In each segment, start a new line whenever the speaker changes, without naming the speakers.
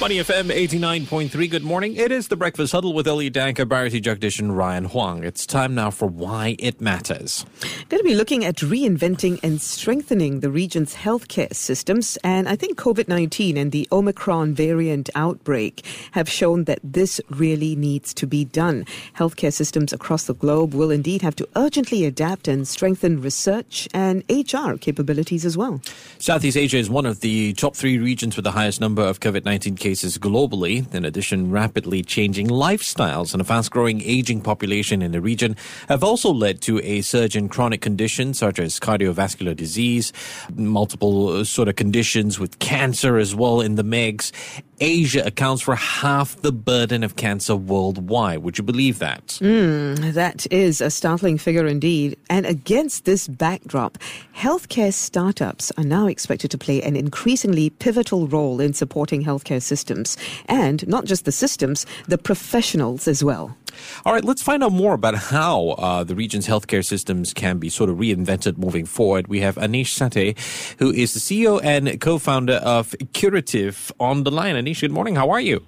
Money FM 89.3. Good morning. It is the Breakfast Huddle with Elliot Danker, Bharati Jagdish, and Ryan Huang. It's time now for Why It Matters.
Going to be looking at reinventing and strengthening the region's healthcare systems. And I think COVID 19 and the Omicron variant outbreak have shown that this really needs to be done. Healthcare systems across the globe will indeed have to urgently adapt and strengthen research and HR capabilities as well.
Southeast Asia is one of the top three regions with the highest number of COVID 19 cases cases globally. In addition, rapidly changing lifestyles and a fast growing aging population in the region have also led to a surge in chronic conditions such as cardiovascular disease, multiple uh, sort of conditions with cancer as well in the mix. Asia accounts for half the burden of cancer worldwide. Would you believe that?
Mm, that is a startling figure indeed. And against this backdrop, healthcare startups are now expected to play an increasingly pivotal role in supporting healthcare systems. And not just the systems, the professionals as well.
All right, let's find out more about how uh, the region's healthcare systems can be sort of reinvented moving forward. We have Aneesh Sathe, who is the CEO and co-founder of Qritive, on the line. Aneesh, good morning. How are you?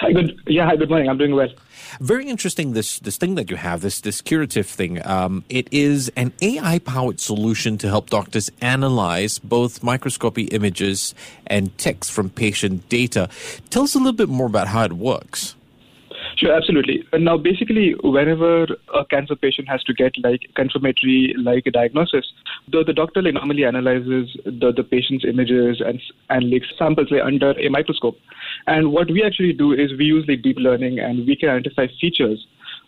Hi, good. Yeah, hi, good morning. I'm doing well.
Very interesting. This this thing that you have, this this Qritive thing. Um, it is an AI powered solution to help doctors analyze both microscopy images and text from patient data. Tell us a little bit more about how it works.
Sure, absolutely. And now, basically, whenever a cancer patient has to get like confirmatory like a diagnosis, the, the doctor like normally analyzes the, the patient's images and and like samples like, under a microscope. And what we actually do is we use like deep learning and we can identify features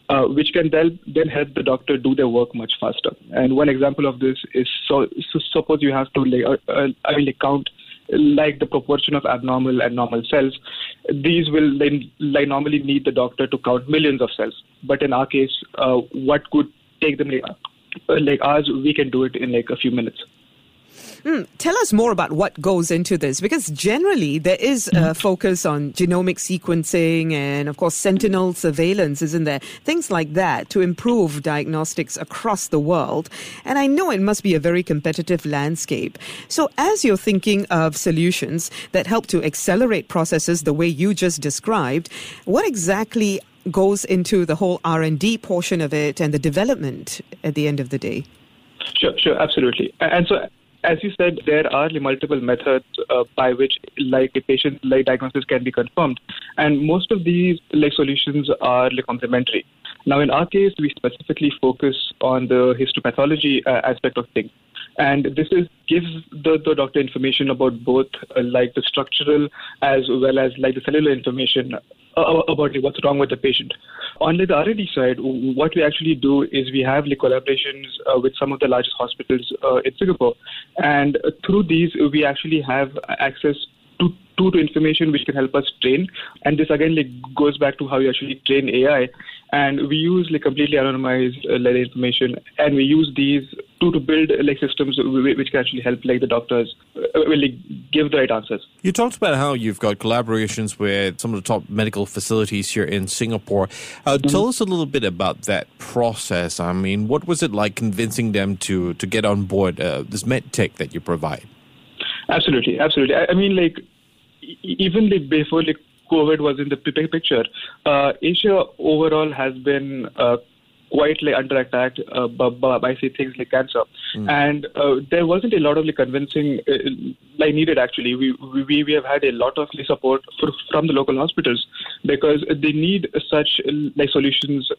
uh, which can then, then help the doctor do their work much faster. And one example of this is so, so suppose you have to like, uh, uh, I mean, like count like the proportion of abnormal and normal cells, these will then like normally need the doctor to count millions of cells. But in our case, uh, what could take them like, like hours, we can do it in like a few minutes.
Mm, tell us more about what goes into this because generally there is a mm-hmm. focus on genomic sequencing and, of course, sentinel surveillance, isn't there? Things like that to improve diagnostics across the world. And I know it must be a very competitive landscape. So, as you're thinking of solutions that help to accelerate processes the way you just described, what exactly goes into the whole R&D portion of it and the development at the end of the day?
Sure, sure, absolutely. And so as you said, there are multiple methods uh, by which like a patient like diagnosis can be confirmed, and most of these like solutions are like complementary. Now, in our case, we specifically focus on the histopathology uh, aspect of things. And this is gives the, the doctor information about both uh, like the structural as well as like the cellular information uh, about like, what's wrong with the patient. On the R&D side, what we actually do is we have like, collaborations uh, with some of the largest hospitals uh, in Singapore, and through these we actually have access to to, information which can help us train. And this again like goes back to how you actually train AI. And we use like completely anonymized uh, like, information, and we use these to, to build like systems which can actually help like the doctors uh, really give the right answers.
You talked about how you've got collaborations with some of the top medical facilities here in Singapore. Uh, mm-hmm. Tell us a little bit about that process. I mean, what was it like convincing them to to get on board uh, this med tech that you provide?
Absolutely, absolutely. I, I mean, like even before like COVID was in the picture, uh, Asia overall has been uh, quite like under attack uh, by, by say things like cancer, mm. and uh, there wasn't a lot of like convincing uh, like needed actually. We, we we have had a lot of like, support for, from the local hospitals because they need such like solutions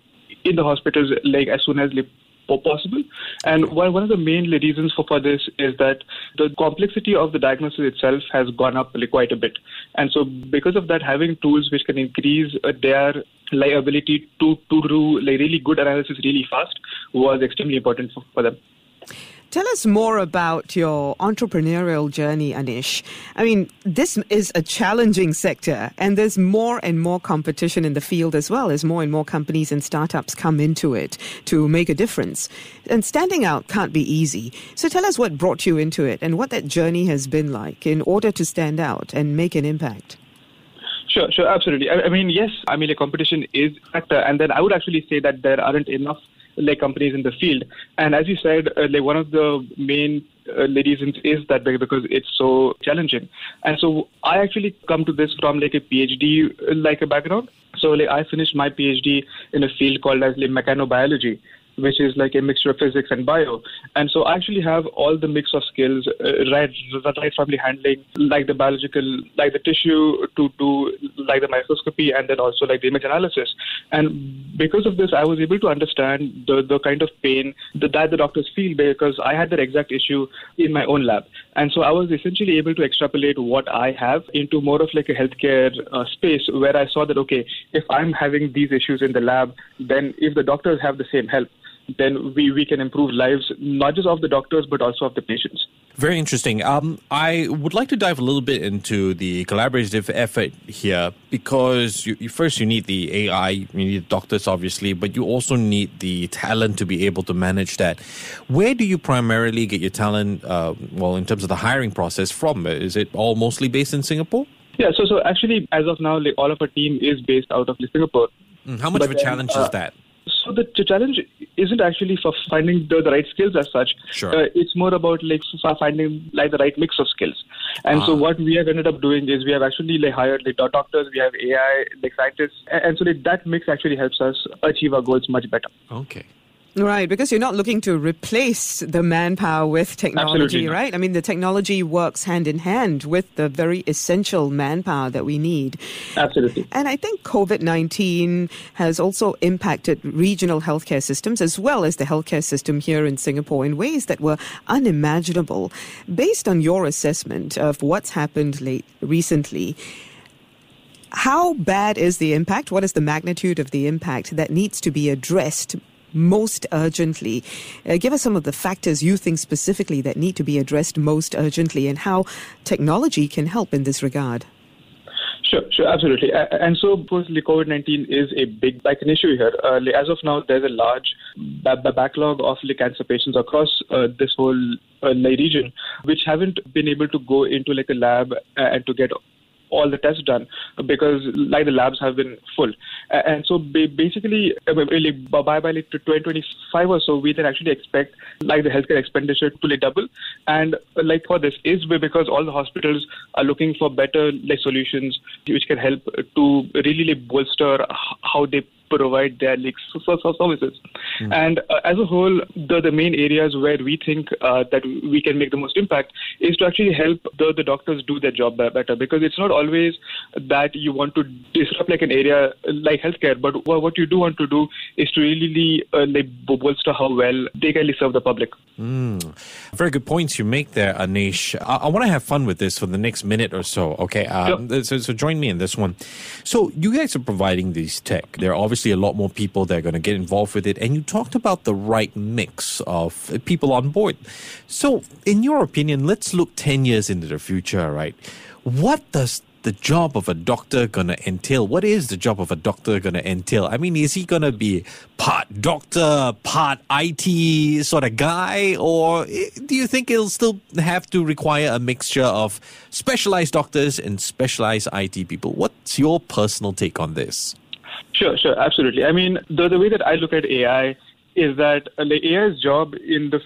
in the hospitals like as soon as like, possible. And one of the main reasons for, for this is that the complexity of the diagnosis itself has gone up quite a bit. And so, because of that, having tools which can increase uh, their like, ability to, to do like, really good analysis really fast was extremely important for them.
Tell us more about your entrepreneurial journey, Aneesh. I mean, this is a challenging sector, and there's more and more competition in the field as well as more and more companies and startups come into it to make a difference. And standing out can't be easy. So tell us what brought you into it and what that journey has been like in order to stand out and make an impact.
Sure, sure, absolutely. I, I mean, yes, I mean, the competition is factor, and then I would actually say that there aren't enough like companies in the field. And as you said, uh, like one of the main uh, reasons is that because it's so challenging. And so I actually come to this from like a PhD like a background. So like I finished my PhD in a field called as like mechanobiology which is like a mixture of physics and bio. And so I actually have all the mix of skills, uh, right, right from the handling, like the biological, like the tissue, to do like the microscopy, and then also like the image analysis. And because of this, I was able to understand the, the kind of pain that, that the doctors feel because I had that exact issue in my own lab. And so I was essentially able to extrapolate what I have into more of like a healthcare uh, space where I saw that, okay, if I'm having these issues in the lab, then if the doctors have the same help, then we, we can improve lives, not just of the doctors, but also of the patients.
Very interesting. Um, I would like to dive a little bit into the collaborative effort here because you, you, first you need the AI, you need doctors obviously, but you also need the talent to be able to manage that. Where do you primarily get your talent? Uh, well, in terms of the hiring process, from is it all mostly based in Singapore?
Yeah. So so actually, as of now, like all of our team is based out of Singapore.
Mm, how much but of a then, challenge uh, is that?
So the, the challenge isn't actually for finding the, the right skills as such.
Sure. Uh,
it's more about like finding like the right mix of skills. And so ah. what we have ended up doing is we have actually like hired like doctors, we have AI, like scientists, and, and so like, that mix actually helps us achieve our goals much better.
Okay.
Right, because you're not looking to replace the manpower with technology, right? I mean, the technology works hand in hand with the very essential manpower that we need.
Absolutely.
And I think COVID 19 has also impacted regional healthcare systems as well as the healthcare system here in Singapore in ways that were unimaginable. Based on your assessment of what's happened late, recently, how bad is the impact? What is the magnitude of the impact that needs to be addressed most urgently. Uh, give us some of the factors you think specifically that need to be addressed most urgently and how technology can help in this regard.
Sure, sure, absolutely. And so, of course, COVID 19 is a big like, an issue here. Uh, as of now, there's a large b- backlog of like, cancer patients across uh, this whole uh, region, which haven't been able to go into like a lab uh, and to get all the tests done because like the labs have been full. And so basically, uh, really by, by like 2025 or so, we can actually expect like the healthcare expenditure to like double. And uh, like for this is because all the hospitals are looking for better like solutions which can help to really like, bolster how they provide their like, services. Mm. And uh, as a whole, the, the main areas where we think uh, that we can make the most impact is to actually help the, the doctors do their job better because it's not always that you want to disrupt like an area like healthcare, but what you do want to do is to really uh, like bolster how well they can serve the public.
Mm. Very good points you make there, Aneesh. I, I want to have fun with this for the next minute or so. Okay, um, yep. so, so join me in this one. So you guys are providing these tech. They're obviously a lot more people that are going to get involved with it. And you talked about the right mix of people on board. So, in your opinion, let's look 10 years into the future, right? What does the job of a doctor going to entail? What is the job of a doctor going to entail? I mean, is he going to be part doctor, part IT sort of guy? Or eh, do you think it'll still have to require a mixture of specialized doctors and specialized IT people? What's your personal take on this?
Sure, sure, absolutely. I mean, the, the way that I look at AI is that uh, the AI's job in the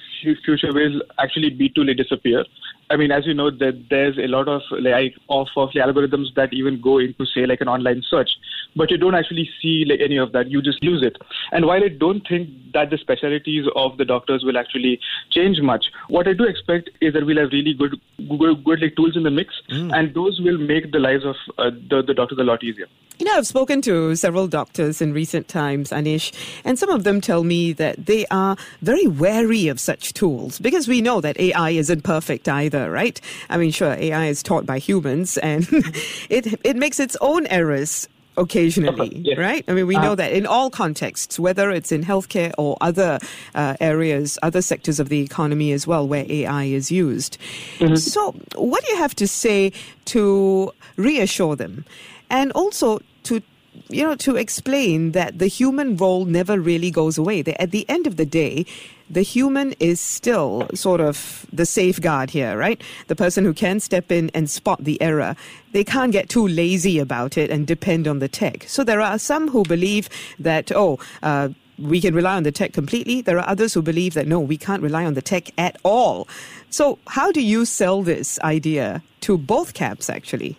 future will actually be to like, disappear. I mean, as you know, that there's a lot of like off of the algorithms that even go into say like an online search, but you don't actually see like any of that. You just use it. And while I don't think that the specialties of the doctors will actually change much, what I do expect is that we'll have really good good, good like tools in the mix, mm. and those will make the lives of uh, the the doctors a lot easier.
You know, I've spoken to several doctors in recent times, Aneesh, and some of them tell me that they are very wary of such tools because we know that AI isn't perfect either either, right? I mean, sure, AI is taught by humans and it, it makes its own errors occasionally, yes. right? I mean, we know uh, that in all contexts, whether it's in healthcare or other uh, areas, other sectors of the economy as well, where AI is used. Mm-hmm. So, what do you have to say to reassure them? And also to you know, to explain that the human role never really goes away. That at the end of the day, the human is still sort of the safeguard here, right? The person who can step in and spot the error. They can't get too lazy about it and depend on the tech. So there are some who believe that, oh, uh, we can rely on the tech completely. There are others who believe that no, we can't rely on the tech at all. So, how do you sell this idea to both camps actually?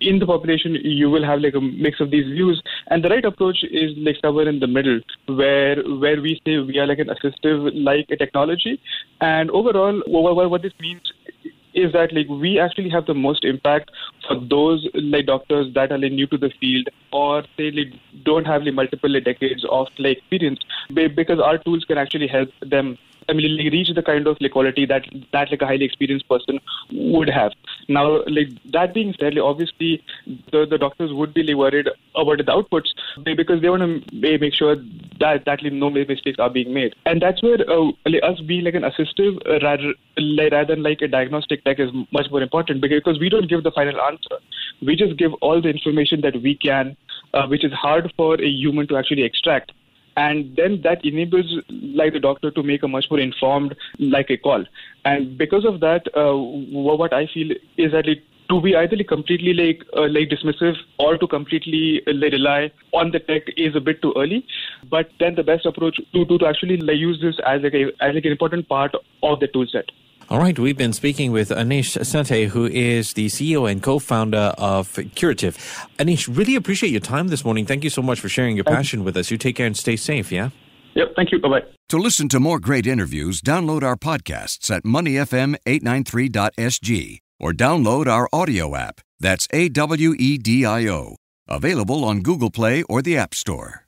In the population, you will have like a mix of these views, and the right approach is like somewhere in the middle, where where we say we are like an assistive like a technology, and overall, what, what this means is that like we actually have the most impact for those like doctors that are like new to the field or they like, don't have like multiple like, decades of like experience because our tools can actually help them I mean, like, reach the kind of like, quality that that like a highly experienced person would have. Now, like that being said, like, obviously the the doctors would be like, worried about the outputs because they want to make sure that that like, no mistakes are being made, and that's where uh, like, us being like an assistive uh, rather like, rather than like a diagnostic tech is much more important because we don't give the final answer. We just give all the information that we can, uh, which is hard for a human to actually extract and then that enables like the doctor to make a much more informed like a call and because of that uh, what i feel is that it to be either completely like uh, like dismissive or to completely uh, rely on the tech is a bit too early. But then the best approach to to, to actually like, use this as like a, as like an important part of the tool set.
All right, we've been speaking with Aneesh Sathe, who is the CEO and co-founder of Qritive. Aneesh, really appreciate your time this morning. Thank you so much for sharing your passion with us. You take care and stay safe, yeah?
Yep, thank you. Bye-bye.
To listen to more great interviews, download our podcasts at moneyfm893.sg or download our audio app. That's A-W-E-D-I-O. Available on Google Play or the App Store.